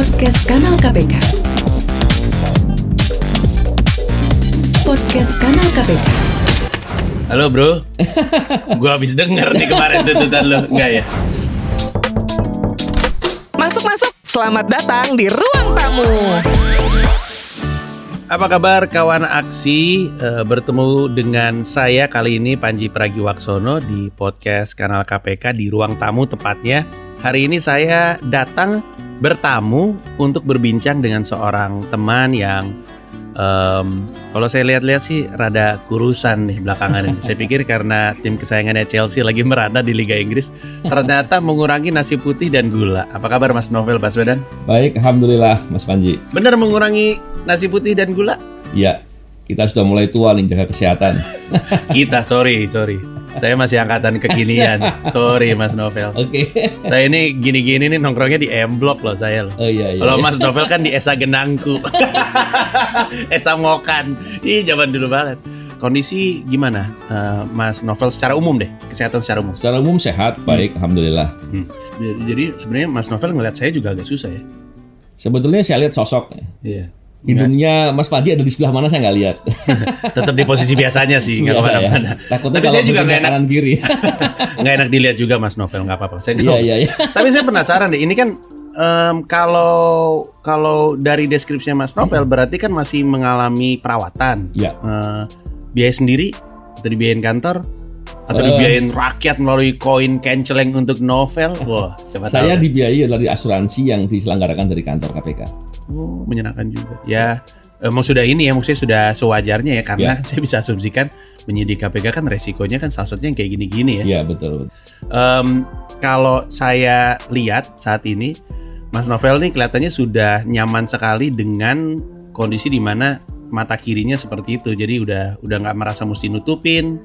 Podcast Kanal KPK. Podcast Kanal KPK. Halo bro, gua habis denger nih kemarin tuntutan lo, enggak ya? Masuk masuk, selamat datang di ruang tamu. Apa kabar kawan aksi? Eh, bertemu dengan saya kali ini Panji Pragiwaksono di podcast kanal KPK di ruang tamu tepatnya. Hari ini saya datang bertamu untuk berbincang dengan seorang teman yang em, kalau saya lihat-lihat sih rada kurusan nih belakangan ini. Saya pikir karena tim kesayangannya Chelsea lagi merana di Liga Inggris, ternyata mengurangi nasi putih dan gula. Apa kabar Mas Novel Baswedan? Baik, alhamdulillah Mas Panji. Benar mengurangi nasi putih dan gula? Ya, kita sudah mulai tua nih jaga kesehatan. Kita, sorry, sorry. Saya masih angkatan kekinian. Sorry Mas Novel. Oke. Saya ini gini-gini nih nongkrongnya di M Block loh saya loh. Oh iya iya. Kalau Mas Novel kan di Esa Genangku. Esa Mokan. Ih zaman dulu banget. Kondisi gimana eh, Mas Novel secara umum deh, kesehatan secara umum. Secara umum sehat, baik, alhamdulillah. Hmm. Jadi, sebenarnya Mas Novel ngeliat saya juga agak susah ya. Sebetulnya saya lihat sosok. Iya. Hidungnya Mas Panji ada di sebelah mana saya nggak lihat. Tetap di posisi biasanya sih, nggak ya. ke mana-mana. Takutnya Tapi kalau saya juga nggak enak, kanan kiri. nggak enak dilihat juga Mas Novel, nggak apa-apa. Saya Iya iya iya. Tapi saya penasaran deh, ini kan em, kalau kalau dari deskripsinya Mas Novel berarti kan masih mengalami perawatan. Iya. Eh, biaya sendiri atau dibiayain kantor atau Eh. dibiayain rakyat melalui koin canceling untuk Novel? Wah, siapa Saya tahu. dibiayai dari asuransi yang diselenggarakan dari kantor KPK. Oh, menyenangkan juga. Ya, emang sudah ini ya, maksudnya sudah sewajarnya ya karena Ya. saya bisa asumsikan penyidik KPK kan resikonya kan salah satunya yang kayak gini-gini ya. Iya betul. Em, kalau saya lihat saat ini, Mas Novel nih kelihatannya sudah nyaman sekali dengan kondisi di mana mata kirinya seperti itu. Jadi udah udah nggak merasa mesti nutupin.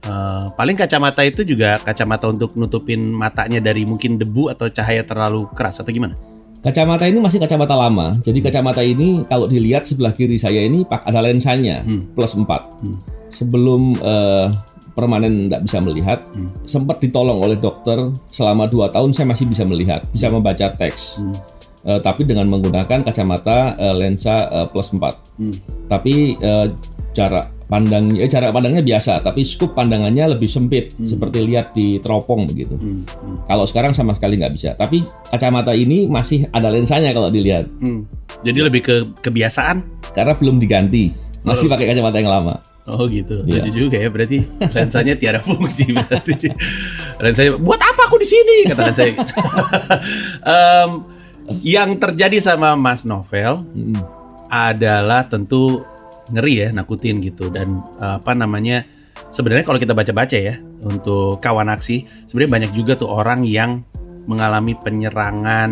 Eh, paling kacamata itu juga kacamata untuk nutupin matanya dari mungkin debu atau cahaya terlalu keras atau gimana? Kacamata ini masih kacamata lama. Jadi kacamata ini kalau dilihat sebelah kiri saya ini pak ada lensanya Hmm. plus 4. Hmm. Sebelum eh, permanen tidak bisa melihat, Hmm. sempat ditolong oleh dokter selama 2 tahun saya masih bisa melihat, bisa membaca teks. Hmm. Eh, tapi dengan menggunakan kacamata eh, lensa eh, plus 4. Hmm. Tapi eh, jarak pandangnya eh, jarak pandangnya biasa, tapi skup pandangannya lebih sempit Hmm. seperti lihat di teropong begitu. Hmm. Hmm. Kalau sekarang sama sekali nggak bisa. Tapi kacamata ini masih ada lensanya kalau dilihat. Hmm. Jadi lebih ke kebiasaan. Karena belum diganti. Masih Oh. pakai kacamata yang lama. Oh gitu, Iya. lucu juga ya. Berarti lensanya tiada fungsi berarti. lensanya buat apa aku di sini? Katakan saya. Em, yang terjadi sama Mas Novel Mm. adalah tentu ngeri ya, nakutin gitu dan apa namanya? Sebenarnya kalau kita baca-baca ya untuk kawan aksi, sebenarnya banyak juga tuh orang yang mengalami penyerangan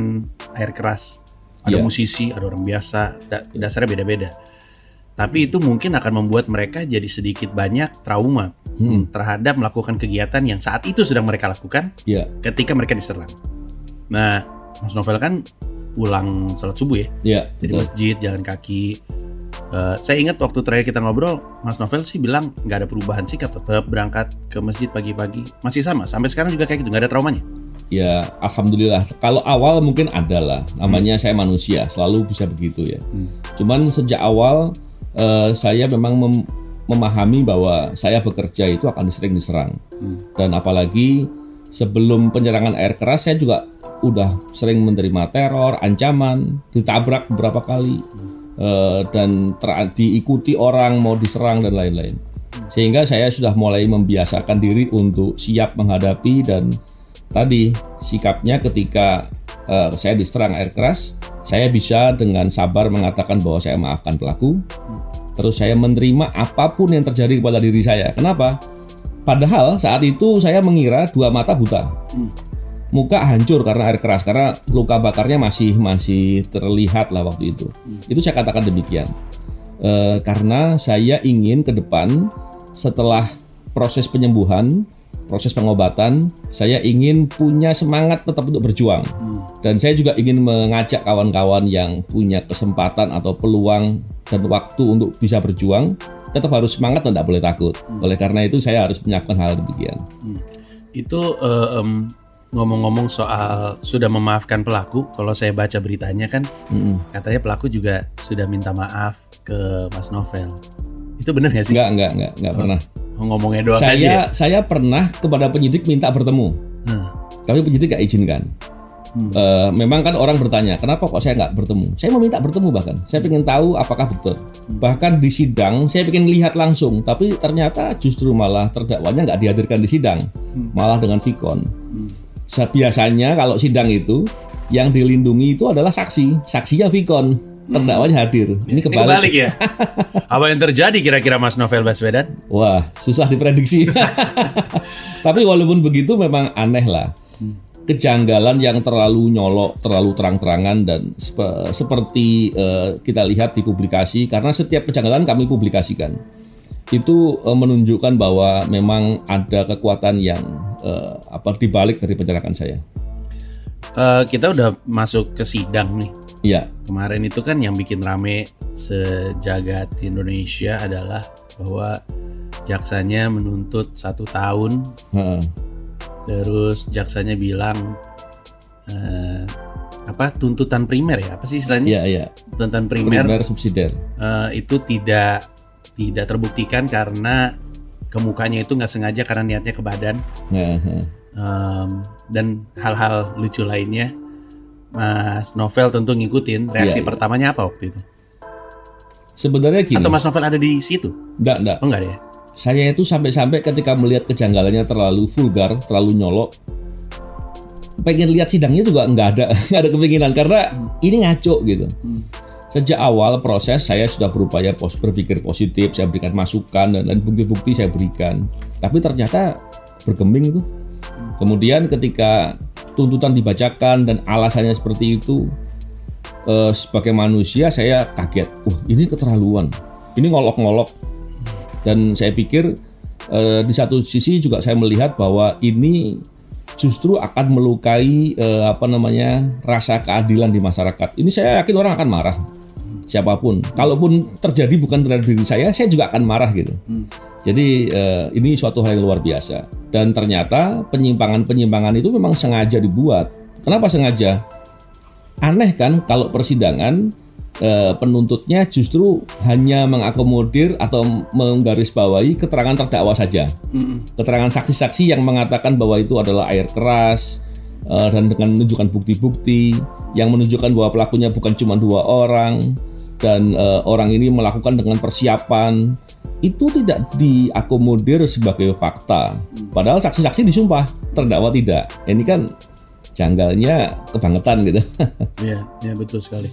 air keras. Ada Iya. musisi, ada orang biasa, da- dasarnya beda-beda. Tapi itu mungkin akan membuat mereka jadi sedikit banyak trauma Hmm. terhadap melakukan kegiatan yang saat itu sedang mereka lakukan Iya. ketika mereka diserang. Nah, Mas Novel kan pulang sholat subuh ya, Iya. dari betul. masjid, jalan kaki. Eh, saya ingat waktu terakhir kita ngobrol, Mas Novel sih bilang nggak ada perubahan sikap, tetap berangkat ke masjid pagi-pagi, masih sama, sampai sekarang juga kayak gitu, nggak ada traumanya. Ya, alhamdulillah. Kalau awal mungkin ada lah. Namanya saya manusia, selalu bisa begitu ya. Hmm. Cuman sejak awal eh, saya memang mem- memahami bahwa saya bekerja itu akan sering diserang. Hmm. Dan apalagi sebelum penyerangan air keras saya juga udah sering menerima teror, ancaman, ditabrak beberapa kali eh, dan ter- diikuti orang mau diserang dan lain-lain. Sehingga saya sudah mulai membiasakan diri untuk siap menghadapi dan tadi sikapnya ketika eh, saya diserang air keras, saya bisa dengan sabar mengatakan bahwa saya maafkan pelaku. Terus saya menerima apa pun yang terjadi kepada diri saya. Kenapa? Padahal saat itu saya mengira dua mata buta. Muka hancur karena air keras karena luka bakarnya masih masih terlihat lah waktu itu. Itu saya katakan demikian. Eh, karena saya ingin ke depan setelah proses penyembuhan, proses pengobatan, saya ingin punya semangat tetap untuk berjuang. Hmm. Dan saya juga ingin mengajak kawan-kawan yang punya kesempatan atau peluang dan waktu untuk bisa berjuang, tetap harus semangat dan tidak boleh takut. Oleh karena itu saya harus menyiapkan hal demikian. Itu em, ngomong-ngomong soal sudah memaafkan pelaku, kalau saya baca beritanya kan Mm-mm. katanya pelaku juga sudah minta maaf ke Mas Novel. Itu benar nggak sih? Enggak, enggak, enggak, enggak pernah. Ngomongnya doang aja. ya? Saya saya pernah kepada penyidik minta bertemu, Hmm. tapi penyidik nggak izinkan. Hmm. Eh, memang kan orang bertanya, kenapa kok saya nggak bertemu? Saya mau minta bertemu bahkan. Saya ingin tahu apakah betul. Hmm. Bahkan di sidang saya ingin lihat langsung, tapi ternyata justru malah terdakwanya nggak dihadirkan di sidang, Hmm. malah dengan vikon. Sa- Biasanya kalau sidang itu yang dilindungi itu adalah saksi, saksinya vikon, terdakwanya hadir. Ini Hmm. Ini kebalik. kebalik ya. Apa yang terjadi kira-kira Mas Novel Baswedan? Wah, susah diprediksi. Tapi walaupun begitu memang aneh lah. Kejanggalan yang terlalu nyolok, terlalu terang-terangan dan sepe- seperti eh, kita lihat di publikasi karena setiap kejanggalan kami publikasikan. Itu eh, menunjukkan bahwa memang ada kekuatan yang eh, apa dibalik dari pencerahan saya. Eh, kita udah masuk ke sidang nih. Iya, Kemarin itu kan yang bikin rame sejagat Indonesia adalah bahwa jaksanya menuntut satu tahun, heeh. terus jaksanya bilang eh, apa tuntutan primer ya? Apa sih istilahnya? iya, iya. Tuntutan primer, Primer subsidiar. eh, itu tidak tidak terbuktikan karena kemukanya itu nggak sengaja karena niatnya ke badan. Em, dan hal-hal lucu lainnya. Mas Novel tentu ngikutin. Reaksi Iya, iya. pertamanya apa waktu itu? Sebenarnya gini, Atau Mas Novel ada di situ? enggak, enggak. Oh enggak ya? Saya itu sampai-sampai ketika melihat kejanggalannya terlalu vulgar, terlalu nyolok, pengen lihat sidangnya juga nggak ada, nggak ada kepinginan karena ini ngaco gitu. Sejak awal proses saya sudah berupaya pos berpikir positif, saya berikan masukan dan, bukti-bukti saya berikan. Tapi ternyata bergeming itu. Kemudian ketika tuntutan dibacakan dan alasannya seperti itu, eh, sebagai manusia saya kaget. Wah ini keterlaluan. Ini ngolok-ngolok dan saya pikir eh, di satu sisi juga saya melihat bahwa ini justru akan melukai eh, apa namanya rasa keadilan di masyarakat. Ini saya yakin orang akan marah siapa pun. Kalaupun terjadi bukan terhadap diri saya, saya juga akan marah gitu. Jadi eh, ini suatu hal yang luar biasa. Dan ternyata penyimpangan-penyimpangan itu memang sengaja dibuat. Kenapa sengaja? Aneh kan kalau persidangan eh, penuntutnya justru hanya mengakomodir atau menggarisbawahi keterangan terdakwa saja. Keterangan saksi-saksi yang mengatakan bahwa itu adalah air keras eh, dan dengan menunjukkan bukti-bukti yang menunjukkan bahwa pelakunya bukan cuma dua orang dan eh, orang ini melakukan dengan persiapan itu tidak diakomodir sebagai fakta. Padahal saksi-saksi disumpah, terdakwa tidak. Ini kan janggalnya kebangetan gitu. Iya, iya betul sekali.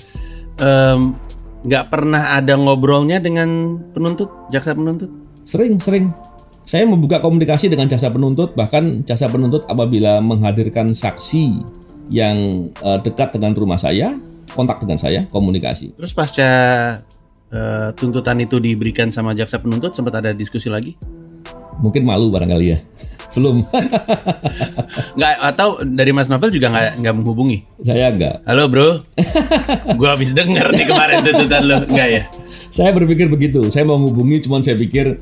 Nggak pernah ada ngobrolnya dengan penuntut, jaksa penuntut? Sering, sering. Saya membuka komunikasi dengan jasa penuntut, bahkan jasa penuntut apabila menghadirkan saksi yang eh, dekat dengan rumah saya, kontak dengan saya, komunikasi. Terus pasca eh, tuntutan itu diberikan sama jaksa penuntut, sempat ada diskusi lagi? Mungkin malu barangkali ya. Belum, Nggak, atau dari Mas Novel juga nggak nggak menghubungi? saya enggak. Halo bro, gua habis denger nih kemarin tuntutan lo, nggak ya? Saya berpikir begitu. Saya mau hubungi, cuman saya pikir,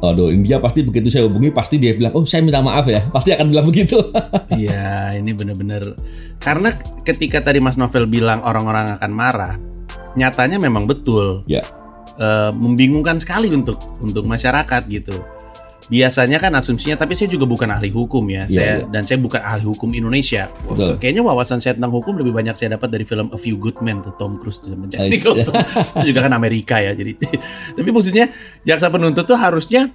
aduh, dia pasti begitu saya hubungi, pasti dia bilang, oh saya minta maaf ya. Pasti akan bilang begitu. Iya, ini bener-bener karena ketika tadi Mas Novel bilang orang-orang akan marah, nyatanya memang betul ya, eh, membingungkan sekali untuk untuk masyarakat gitu. Biasanya kan asumsinya, tapi saya juga bukan ahli hukum ya, Iya, saya iya. dan saya bukan ahli hukum Indonesia. Betul. Kayaknya wawasan saya tentang hukum lebih banyak saya dapat dari film A Few Good Men tuh Tom Cruise. Nicholson. Itu juga kan Amerika ya, jadi. tapi maksudnya jaksa penuntut tuh harusnya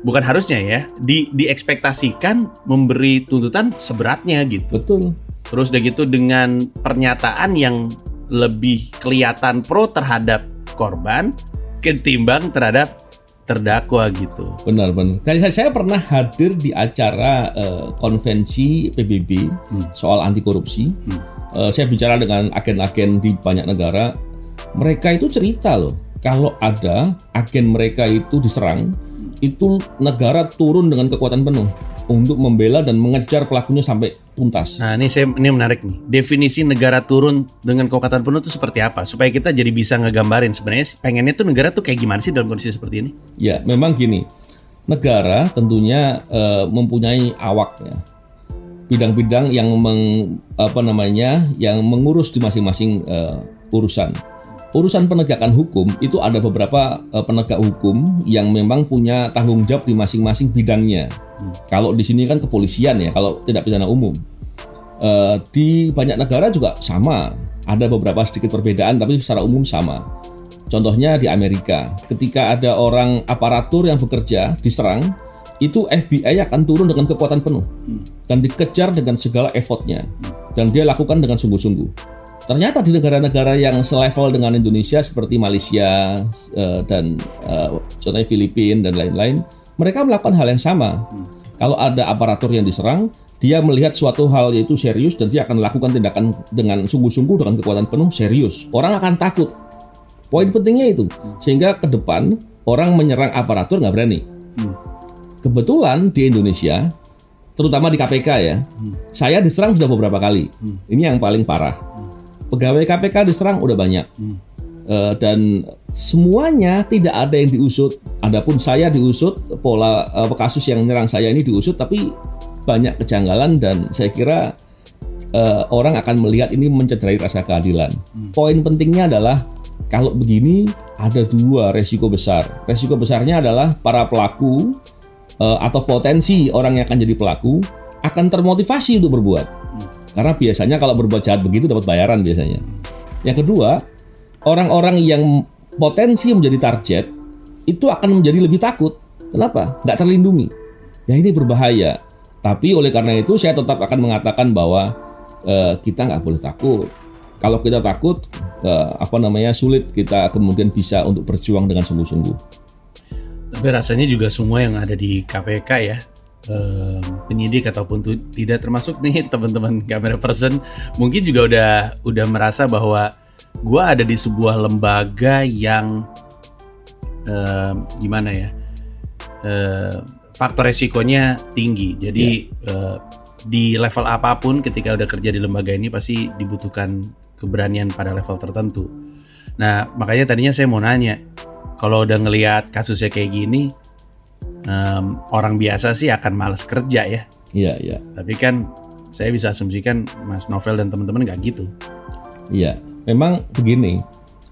bukan harusnya ya, di diekspektasikan memberi tuntutan seberatnya gitu. betul. Terus udah gitu dengan pernyataan yang lebih kelihatan pro terhadap korban ketimbang terhadap terdakwa gitu. Benar, benar. Saya, saya pernah hadir di acara eh, konvensi PBB Hmm. soal anti korupsi. Hmm. Eh, saya bicara dengan agen-agen di banyak negara. Mereka itu cerita loh, kalau ada agen mereka itu diserang, itu negara turun dengan kekuatan penuh untuk membela dan mengejar pelakunya sampai tuntas. Nah ini saya ini menarik nih. Definisi negara turun dengan kekuatan penuh itu seperti apa? Supaya kita jadi bisa ngegambarin sebenarnya pengennya tuh negara tuh kayak gimana sih dalam kondisi seperti ini? Ya, memang gini. Negara tentunya eh, mempunyai awak ya. bidang-bidang yang meng, apa namanya yang mengurus di masing-masing uh, urusan. Urusan penegakan hukum itu ada beberapa uh, penegak hukum yang memang punya tanggung jawab di masing-masing bidangnya. Hmm. Kalau di sini kan kepolisian ya, kalau tidak pidana umum. Uh, di banyak negara juga sama. Ada beberapa sedikit perbedaan, tapi secara umum sama. Contohnya di Amerika, ketika ada orang aparatur yang bekerja diserang, itu FBI akan turun dengan kekuatan penuh dan dikejar dengan segala effortnya dan dia lakukan dengan sungguh-sungguh. Ternyata di negara-negara yang selevel dengan Indonesia seperti Malaysia uh, dan uh, contohnya Filipina dan lain-lain, mereka melakukan hal yang sama. Kalau ada aparatur yang diserang, dia melihat suatu hal yaitu serius dan dia akan melakukan tindakan dengan sungguh-sungguh dengan kekuatan penuh serius. Orang akan takut. Poin pentingnya itu, sehingga ke depan orang menyerang aparatur nggak berani. Kebetulan di Indonesia, terutama di KPK ya, hmm. saya diserang sudah beberapa kali. Hmm. Ini yang paling parah. Hmm. Pegawai KPK diserang udah banyak. Hmm. Uh, dan semuanya tidak ada yang diusut. Adapun saya diusut, pola uh, kasus yang menyerang saya ini diusut, tapi banyak kejanggalan dan saya kira uh, orang akan melihat ini mencederai rasa keadilan. Hmm. Poin pentingnya adalah kalau begini ada dua resiko besar. Resiko besarnya adalah para pelaku uh, atau potensi orang yang akan jadi pelaku akan termotivasi untuk berbuat. Karena biasanya kalau berbuat jahat begitu dapat bayaran biasanya. Yang kedua, orang-orang yang potensi menjadi target itu akan menjadi lebih takut. Kenapa? Nggak terlindungi. Ya ini berbahaya. Tapi oleh karena itu saya tetap akan mengatakan bahwa uh, kita nggak boleh takut. Kalau kita takut, uh, apa namanya sulit kita kemudian bisa untuk berjuang dengan sungguh-sungguh. Tapi rasanya juga semua yang ada di KPK ya penyidik ataupun tuh, tidak termasuk nih teman-teman kamera person mungkin juga udah udah merasa bahwa gue ada di sebuah lembaga yang um, gimana ya uh, faktor resikonya tinggi jadi yeah. uh, di level apa pun ketika udah kerja di lembaga ini pasti dibutuhkan keberanian pada level tertentu nah makanya tadinya saya mau nanya kalau udah ngelihat kasusnya kayak gini um, orang biasa sih akan males kerja ya. Iya iya. Tapi kan saya bisa asumsikan Mas Novel dan teman-teman nggak gitu. Iya, memang begini.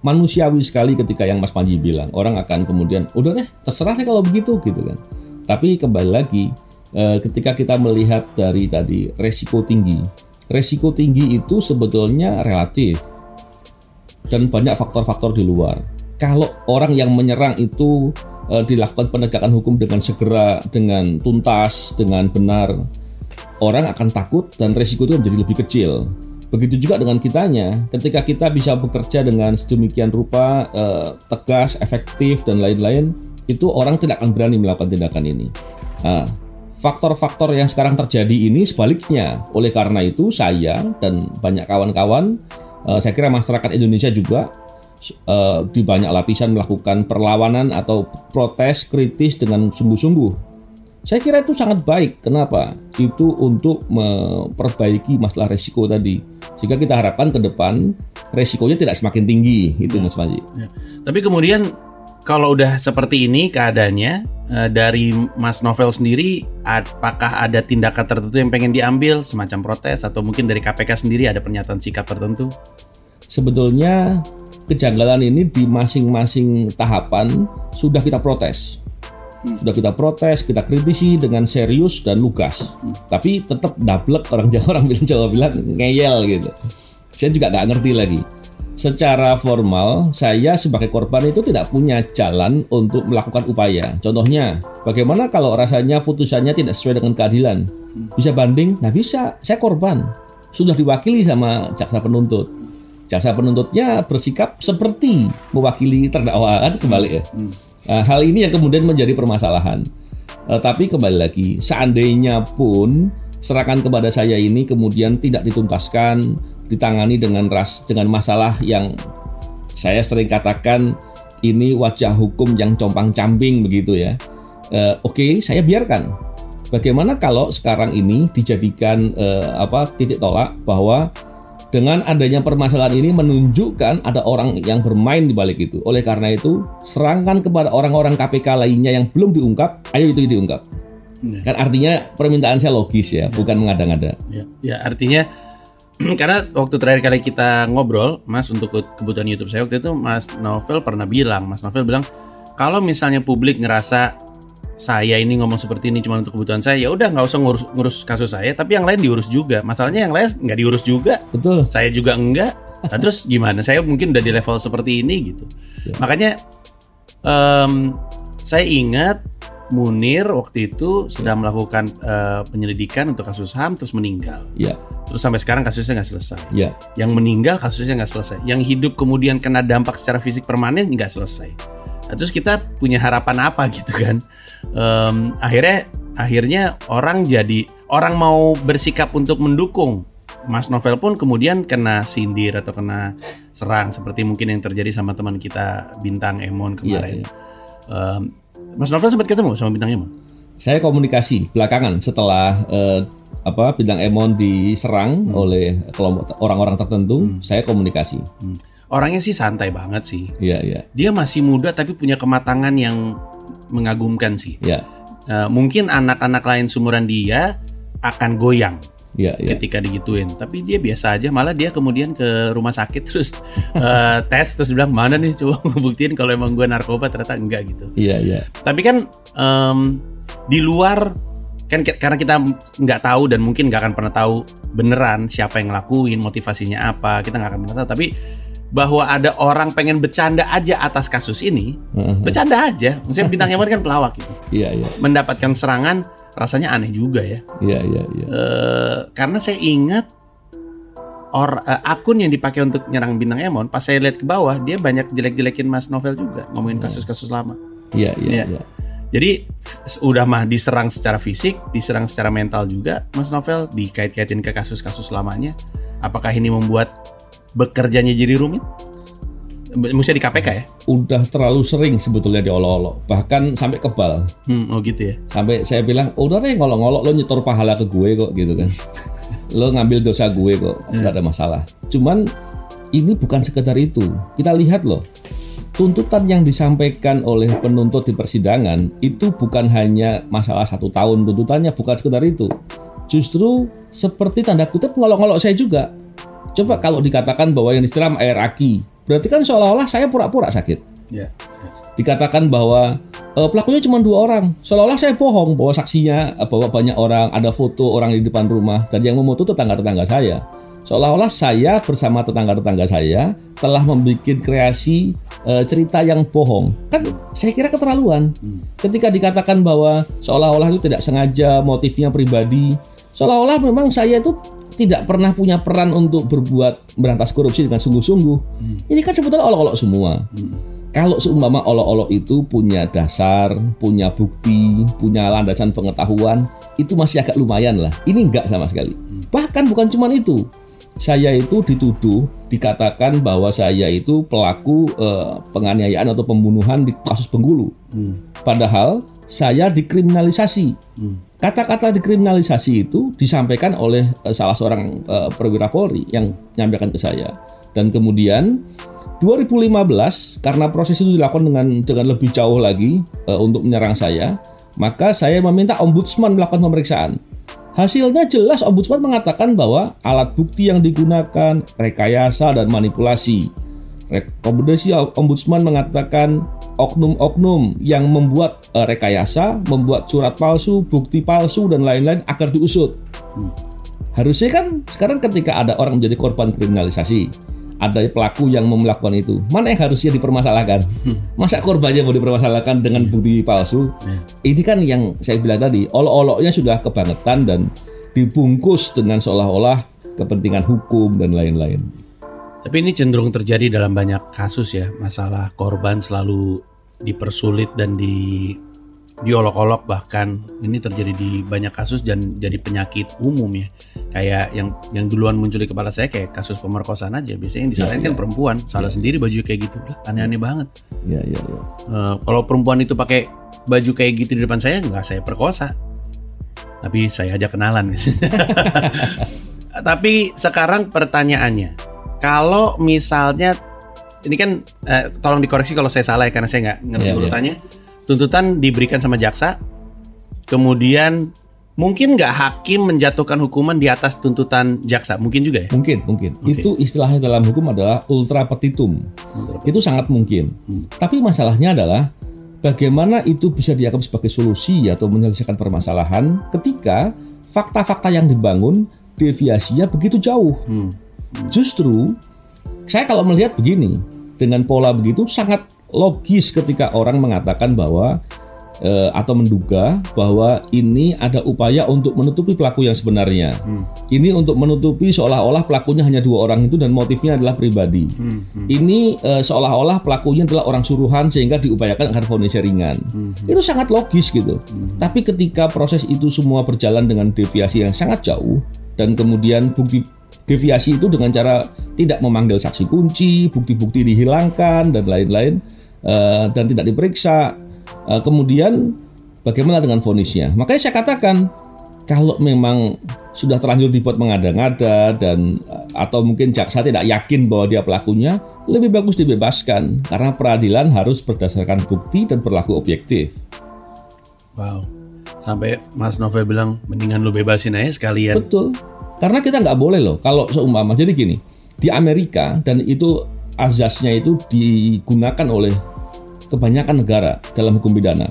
Manusiawi sekali ketika yang Mas Panji bilang orang akan kemudian udah deh terserah deh kalau begitu gitu kan. Tapi kembali lagi eh, ketika kita melihat dari tadi resiko tinggi, resiko tinggi itu sebetulnya relatif dan banyak faktor-faktor di luar kalau orang yang menyerang itu uh, dilakukan penegakan hukum dengan segera, dengan tuntas, dengan benar, orang akan takut dan resiko itu menjadi lebih kecil. Begitu juga dengan kitanya, ketika kita bisa bekerja dengan sedemikian rupa uh, tegas, efektif dan lain-lain, itu orang tidak akan berani melakukan tindakan ini. Nah, faktor-faktor yang sekarang terjadi ini sebaliknya. Oleh karena itu, saya dan banyak kawan-kawan, uh, saya kira masyarakat Indonesia juga uh, di banyak lapisan melakukan perlawanan atau protes kritis dengan sungguh-sungguh. Saya kira itu sangat baik. Kenapa? Itu untuk memperbaiki masalah resiko tadi. Sehingga kita harapkan ke depan resikonya tidak semakin tinggi. Itu ya. Mas Panji. Ya. Tapi kemudian kalau udah seperti ini keadaannya eh, dari Mas Novel sendiri apakah ada tindakan tertentu yang pengen diambil semacam protes atau mungkin dari KPK sendiri ada pernyataan sikap tertentu? Sebetulnya kejanggalan ini di masing-masing tahapan sudah kita protes. Sudah kita protes, kita kritisi dengan serius dan lugas. Tapi tetap dablek orang Jawa orang bilang Jawa bilang ngeyel gitu. Saya juga nggak ngerti lagi. Secara formal, saya sebagai korban itu tidak punya jalan untuk melakukan upaya. Contohnya, bagaimana kalau rasanya putusannya tidak sesuai dengan keadilan? Bisa banding? Nah bisa, saya korban. Sudah diwakili sama jaksa penuntut jaksa penuntutnya bersikap seperti mewakili terdakwa kan kembali ya. Hmm. Nah, hal ini yang kemudian menjadi permasalahan. Uh, tapi kembali lagi, seandainya pun serangan kepada saya ini kemudian tidak dituntaskan, ditangani dengan ras dengan masalah yang saya sering katakan ini wajah hukum yang compang-camping begitu ya. Uh, Oke, okay, saya biarkan. Bagaimana kalau sekarang ini dijadikan uh, apa titik tolak bahwa dengan adanya permasalahan ini menunjukkan ada orang yang bermain di balik itu. Oleh karena itu, serangan kepada orang-orang KPK lainnya yang belum diungkap, ayo itu diungkap. Iya. Kan artinya permintaan saya logis ya, bukan mengada-ngada. Ya, ya artinya karena waktu terakhir kali kita ngobrol, Mas untuk ke- kebutuhan YouTube saya waktu itu Mas Novel pernah bilang, Mas Novel bilang kalau misalnya publik ngerasa saya ini ngomong seperti ini cuma untuk kebutuhan saya, ya udah nggak usah ngurus ngurus kasus saya, tapi yang lain diurus juga. Masalahnya yang lain nggak diurus juga, Betul. saya juga enggak. Nah, terus gimana? Saya mungkin udah di level seperti ini gitu. Ya. Makanya em, saya ingat Munir waktu itu sedang melakukan eh, penyelidikan untuk kasus HAM terus meninggal. Ya, Terus sampai sekarang kasusnya nggak selesai. ya, Yang meninggal kasusnya nggak selesai. Yang hidup kemudian kena dampak secara fisik permanen nggak selesai. Terus kita punya harapan apa gitu kan? Em, akhirnya akhirnya orang jadi orang mau bersikap untuk mendukung Mas Novel pun kemudian kena sindir atau kena serang seperti mungkin yang terjadi sama teman kita Bintang Emon iya. kemarin. iya. Em, Mas Novel sempat ketemu sama Bintang Emon. Saya komunikasi belakangan setelah eh, apa bintang Emon diserang oleh kelompok orang-orang tertentu, saya komunikasi. Hmm. Orangnya sih santai banget sih. Iya, iya, Dia masih muda tapi punya kematangan yang mengagumkan sih. iya, Eh, mungkin anak-anak lain sumuran dia akan goyang iya. ketika digituin, tapi dia biasa aja. Malah dia kemudian ke rumah sakit terus eh, tes terus bilang mana nih coba ngebuktiin kalau emang gue narkoba ternyata enggak gitu. Iya, iya. Tapi kan em, di luar kan karena kita nggak tahu dan mungkin nggak akan pernah tahu beneran siapa yang ngelakuin motivasinya apa kita nggak akan pernah tahu. Tapi bahwa ada orang pengen bercanda aja atas kasus ini, Heeh. bercanda aja. Maksudnya bintang Emon kan pelawak gitu Iya, iya, mendapatkan serangan rasanya aneh juga ya. iya, iya, iya. Eh, karena saya ingat or eh, akun yang dipakai untuk nyerang bintang Emon, pas saya lihat ke bawah dia banyak jelek-jelekin Mas Novel juga ngomongin kasus-kasus lama. Iya, iya, Iya. iya. Jadi udah mah diserang secara fisik, diserang secara mental juga Mas Novel dikait-kaitin ke kasus-kasus lamanya. Apakah ini membuat bekerjanya jadi rumit? Mesti di KPK ya? Udah terlalu sering sebetulnya diolok-olok, bahkan sampai kebal. Hmm, oh gitu ya. Sampai saya bilang, udah deh ngolok-ngolok lo nyetor pahala ke gue kok gitu kan. lo ngambil dosa gue kok, nggak ada masalah. Cuman ini bukan sekedar itu. Kita lihat loh, tuntutan yang disampaikan oleh penuntut di persidangan itu bukan hanya masalah satu tahun tuntutannya, bukan sekedar itu. Justru seperti tanda kutip ngolok-ngolok saya juga. Coba kalau dikatakan bahwa yang disiram air aki, berarti kan seolah-olah saya pura-pura sakit Ya. dikatakan bahwa eh, pelakunya cuma dua orang. Seolah-olah saya bohong bahwa saksinya eh, bahwa banyak orang, ada foto orang di depan rumah dan yang memoto tetangga-tetangga saya. Seolah-olah saya bersama tetangga-tetangga saya telah membuat kreasi eh, cerita yang bohong. Kan saya kira keterlaluan. Ketika dikatakan bahwa seolah-olah itu tidak sengaja motifnya pribadi, seolah-olah memang saya itu tidak pernah punya peran untuk berbuat berantas korupsi dengan sungguh-sungguh. Ini kan sebetulnya olok-olok semua. Kalau seumpama olok-olok itu punya dasar, punya bukti, punya landasan pengetahuan, itu masih agak lumayan lah. Ini enggak sama sekali. Bahkan bukan cuma itu. Saya itu dituduh, dikatakan bahwa saya itu pelaku eh, penganiayaan atau pembunuhan di kasus Bengkulu. Padahal saya dikriminalisasi. Kata-kata dikriminalisasi itu disampaikan oleh eh, salah seorang eh, perwira Polri yang menyampaikan ke saya. Dan kemudian 2015 karena proses itu dilakukan dengan dengan lebih jauh lagi eh, untuk menyerang saya, maka saya meminta ombudsman melakukan pemeriksaan. Hasilnya jelas ombudsman mengatakan bahwa alat bukti yang digunakan rekayasa dan manipulasi. Rekomendasi ombudsman mengatakan oknum-oknum yang membuat eh, rekayasa, membuat surat palsu, bukti palsu dan lain-lain agar diusut. Harusnya kan sekarang ketika ada orang menjadi korban kriminalisasi, ada pelaku yang melakukan itu, mana yang harusnya dipermasalahkan? Masa korbannya mau dipermasalahkan dengan bukti palsu? Ini kan yang saya bilang tadi, olok-oloknya sudah kebangetan dan dibungkus dengan seolah-olah kepentingan hukum dan lain-lain. Tapi ini cenderung terjadi dalam banyak kasus ya, masalah korban selalu dipersulit dan di diolok-olok bahkan ini terjadi di banyak kasus dan jadi penyakit umum ya. Kayak yang yang duluan muncul di kepala saya kayak kasus pemerkosaan aja. Biasanya yang disalahin Iya, kan iya. perempuan, salah sendiri baju kayak gitu. Lah, aneh-aneh banget. Ya, ya, ya. Eh, kalau perempuan itu pakai baju kayak gitu di depan saya nggak saya perkosa tapi saya aja kenalan tapi sekarang pertanyaannya kalau misalnya ini kan eh, tolong dikoreksi kalau saya salah ya karena saya nggak ngerti Iya, iya. urutannya tuntutan diberikan sama jaksa kemudian mungkin nggak hakim menjatuhkan hukuman di atas tuntutan jaksa, mungkin juga ya. Mungkin, mungkin. Oke. Itu istilahnya dalam hukum adalah ultra petitum. Itu sangat mungkin. Hmm. Tapi masalahnya adalah bagaimana itu bisa dianggap sebagai solusi atau menyelesaikan permasalahan ketika fakta-fakta yang dibangun deviasinya begitu jauh. Hmm. Justru saya kalau melihat begini, dengan pola begitu sangat logis ketika orang mengatakan bahwa eh, atau menduga bahwa ini ada upaya untuk menutupi pelaku yang sebenarnya. Hmm. Ini untuk menutupi seolah-olah pelakunya hanya dua orang itu dan motifnya adalah pribadi. Hmm. Hmm. Ini eh, seolah-olah pelakunya adalah orang suruhan sehingga diupayakan agar vonisnya ringan. Hmm. Itu sangat logis gitu. Tapi ketika proses itu semua berjalan dengan deviasi yang sangat jauh dan kemudian bukti deviasi itu dengan cara tidak memanggil saksi kunci, bukti-bukti dihilangkan dan lain-lain eh, dan tidak diperiksa. Eh, kemudian bagaimana dengan vonisnya? Makanya saya katakan kalau memang sudah terlanjur dibuat mengada-ngada dan eh, atau mungkin jaksa tidak yakin bahwa dia pelakunya, lebih bagus dibebaskan karena peradilan harus berdasarkan bukti dan berlaku objektif. Wow. Sampai Mas Novel bilang mendingan lu bebasin aja sekalian. Betul. Karena kita nggak boleh loh kalau seumpama. Jadi gini, di Amerika dan itu azasnya itu digunakan oleh kebanyakan negara dalam hukum pidana.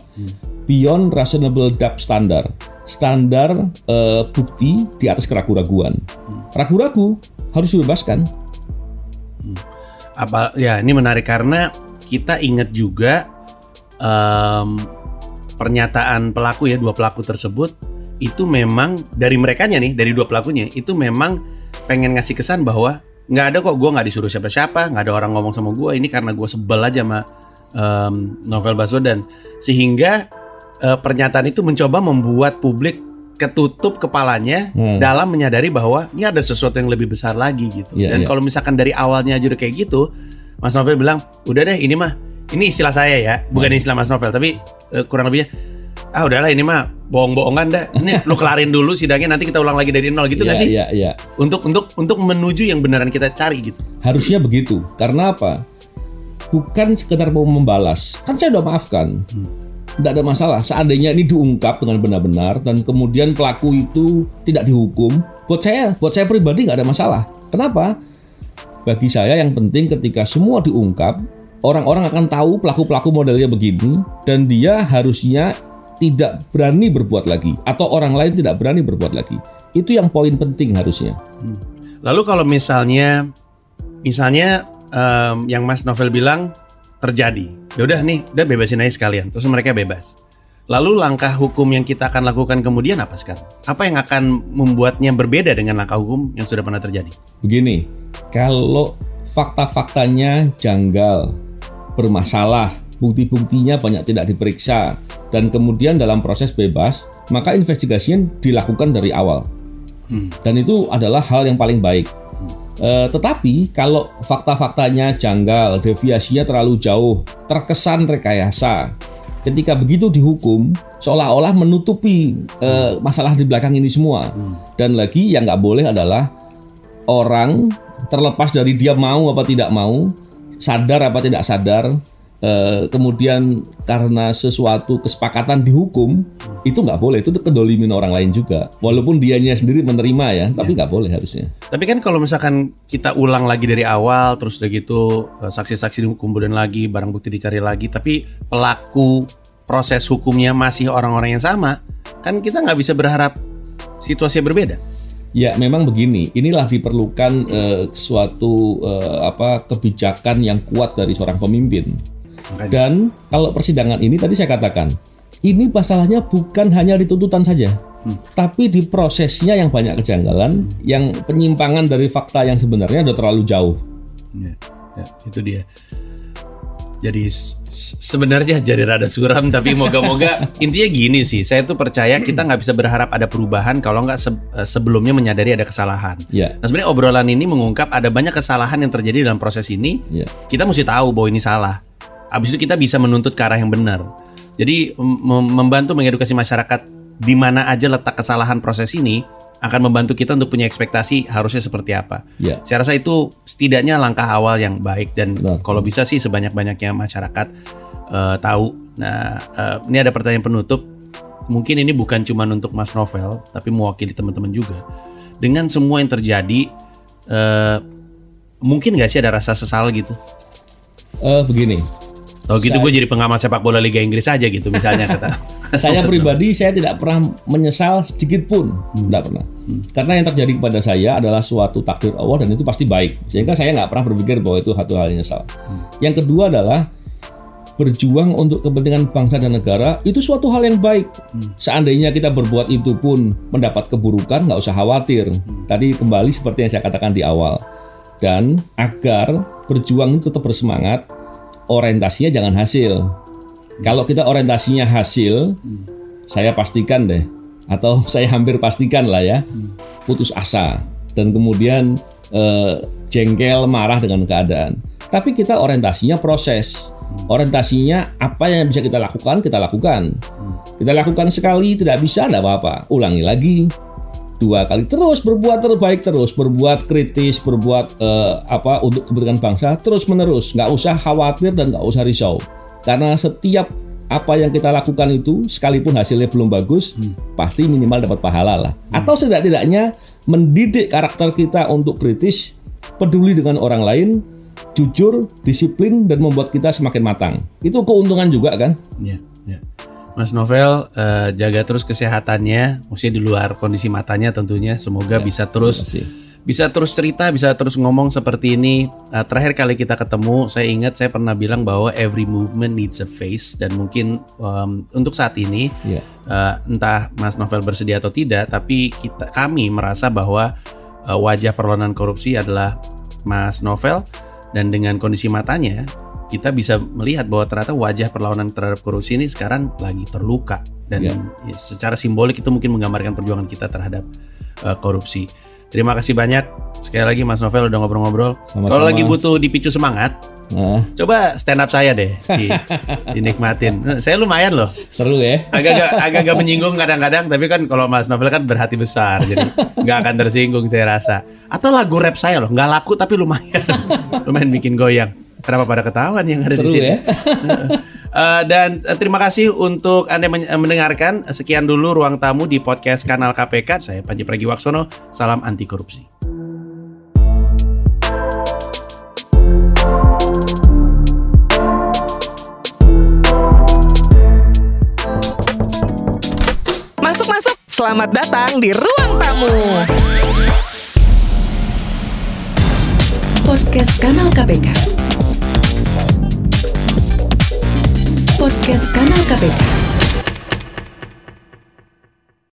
Beyond reasonable doubt standard. Standar eh, bukti di atas keraguan-raguan. Ragu-ragu harus dibebaskan. Apa ya ini menarik karena kita ingat juga em, pernyataan pelaku ya dua pelaku tersebut itu memang dari merekanya nih dari dua pelakunya itu memang pengen ngasih kesan bahwa nggak ada kok gue nggak disuruh siapa-siapa nggak ada orang ngomong sama gue ini karena gue sebel aja sama em, novel Baswedan sehingga eh, pernyataan itu mencoba membuat publik ketutup kepalanya Hmm. dalam menyadari bahwa ini ada sesuatu yang lebih besar lagi gitu Iya, dan iya. kalau misalkan dari awalnya aja udah kayak gitu Mas Novel bilang udah deh ini mah ini istilah saya ya bukan Hmm. istilah Mas Novel tapi eh, kurang lebihnya ah udahlah ini mah bohong-bohongan dah ini lu kelarin dulu sidangnya nanti kita ulang lagi dari nol gitu nggak Iya, sih Iya, iya. untuk untuk untuk menuju yang beneran kita cari gitu Harusnya begitu. Karena apa? Bukan sekedar mau membalas. Kan saya udah maafkan. Tidak ada masalah. Seandainya ini diungkap dengan benar-benar dan kemudian pelaku itu tidak dihukum, buat saya, buat saya pribadi nggak ada masalah. Kenapa? Bagi saya yang penting ketika semua diungkap, orang-orang akan tahu pelaku-pelaku modelnya begini dan dia harusnya tidak berani berbuat lagi atau orang lain tidak berani berbuat lagi. Itu yang poin penting harusnya. lalu kalau misalnya misalnya em, yang Mas Novel bilang terjadi. Ya udah nih udah bebasin aja sekalian terus mereka bebas. Lalu langkah hukum yang kita akan lakukan kemudian apa sekarang? Apa yang akan membuatnya berbeda dengan langkah hukum yang sudah pernah terjadi? Begini, kalau fakta-faktanya janggal, bermasalah, bukti-buktinya banyak tidak diperiksa, dan kemudian dalam proses bebas, maka investigasinya dilakukan dari awal. Hmm. Dan itu adalah hal yang paling baik. Eh, tetapi kalau fakta-faktanya janggal, deviasinya terlalu jauh, terkesan rekayasa, ketika begitu dihukum, seolah-olah menutupi eh, masalah di belakang ini semua. Dan lagi yang nggak boleh adalah orang terlepas dari dia mau apa tidak mau, sadar apa tidak sadar, eh, kemudian karena sesuatu kesepakatan dihukum, itu nggak boleh. Itu kedolimin orang lain juga. Walaupun dianya sendiri menerima ya, tapi nggak boleh harusnya. Tapi kan kalau misalkan kita ulang lagi dari awal, terus udah gitu eh, saksi-saksi dikumpulin lagi, barang bukti dicari lagi, tapi pelaku proses hukumnya masih orang-orang yang sama, kan kita nggak bisa berharap situasinya berbeda. Ya, memang begini. Inilah diperlukan eh, suatu eh, apa kebijakan yang kuat dari seorang pemimpin. Makanya, Dan kalau persidangan ini tadi saya katakan, ini masalahnya bukan hanya di tuntutan saja, tapi di prosesnya yang banyak kejanggalan, yang penyimpangan dari fakta yang sebenarnya udah terlalu jauh. ya, ya, itu dia. Jadi sebenarnya jadi rada suram, tapi moga-moga intinya gini sih. Saya tuh percaya kita nggak bisa berharap ada perubahan kalau nggak se- eh, sebelumnya menyadari ada kesalahan. Ya, Nah sebenarnya obrolan ini mengungkap ada banyak kesalahan yang terjadi dalam proses ini ya, kita mesti tahu bahwa ini salah. Habis itu kita bisa menuntut ke arah yang benar. Jadi mem- mem- membantu mengedukasi masyarakat di mana aja letak kesalahan proses ini akan membantu kita untuk punya ekspektasi harusnya seperti apa. ya. Saya rasa itu setidaknya langkah awal yang baik dan Benar. kalau bisa sih sebanyak-banyaknya masyarakat eh, tahu. Nah, eh, ini ada pertanyaan penutup. mungkin ini bukan cuma untuk Mas Novel, tapi mewakili teman-teman juga. Dengan semua yang terjadi, eh, mungkin nggak sih ada rasa sesal gitu? Eh, begini, Oh gitu gue jadi pengamat sepak bola Liga Inggris aja gitu misalnya kata. saya pribadi saya tidak pernah menyesal sedikit pun, tidak pernah. Karena yang terjadi kepada saya adalah suatu takdir Allah dan itu pasti baik. Sehingga saya nggak pernah berpikir bahwa itu satu hal yang nyesal. Yang kedua adalah berjuang untuk kepentingan bangsa dan negara itu suatu hal yang baik. Seandainya kita berbuat itu pun mendapat keburukan, nggak usah khawatir. Tadi kembali seperti yang saya katakan di awal. Dan agar berjuang itu tetap bersemangat, orientasinya jangan hasil. Kalau kita orientasinya hasil, saya pastikan deh, atau saya hampir pastikan lah ya, putus asa dan kemudian eh, jengkel, marah dengan keadaan. Tapi kita orientasinya proses, orientasinya apa yang bisa kita lakukan, kita lakukan. Kita lakukan sekali tidak bisa, tidak apa-apa, ulangi lagi, dua kali terus berbuat terbaik terus berbuat kritis berbuat eh, apa untuk kepentingan bangsa terus menerus. Nggak usah khawatir dan nggak usah risau. Karena setiap apa yang kita lakukan itu sekalipun hasilnya belum bagus pasti minimal dapat pahala lah. Atau setidak-tidaknya mendidik karakter kita untuk kritis peduli dengan orang lain jujur disiplin dan membuat kita semakin matang. Itu keuntungan juga kan? Ya, ya. Mas Novel eh, jaga terus kesehatannya, maksudnya di luar kondisi matanya tentunya. Semoga bisa terus bisa terus cerita, bisa terus ngomong seperti ini. Eh, terakhir kali kita ketemu, saya ingat saya pernah bilang bahwa every movement needs a face dan mungkin em, untuk saat ini ya eh, entah Mas Novel bersedia atau tidak, tapi kita kami merasa bahwa eh, wajah perlawanan korupsi adalah Mas Novel dan dengan kondisi matanya kita bisa melihat bahwa ternyata wajah perlawanan terhadap korupsi ini sekarang lagi terluka. Dan Ya. ya, secara simbolik itu mungkin menggambarkan perjuangan kita terhadap eh, korupsi. Terima kasih banyak. Sekali lagi Mas Novel udah ngobrol-ngobrol. Kalau lagi butuh dipicu semangat, nah, coba stand up saya deh, di, dinikmatin. Saya lumayan loh. Seru ya. Agak-agak agak-agak menyinggung kadang-kadang tapi kan kalau Mas Novel kan berhati besar jadi nggak akan tersinggung saya rasa. Atau lagu rap saya loh nggak laku tapi lumayan. Lumayan bikin goyang kenapa pada ketahuan yang ada seru di sini ya Eh, dan eh, terima kasih untuk anda men- eh, mendengarkan sekian dulu ruang tamu di podcast kanal KPK saya Panji Pragiwaksono salam anti korupsi Masuk masuk. Selamat datang di ruang tamu. Podcast Kanal KPK. Podcast Kanal KPK.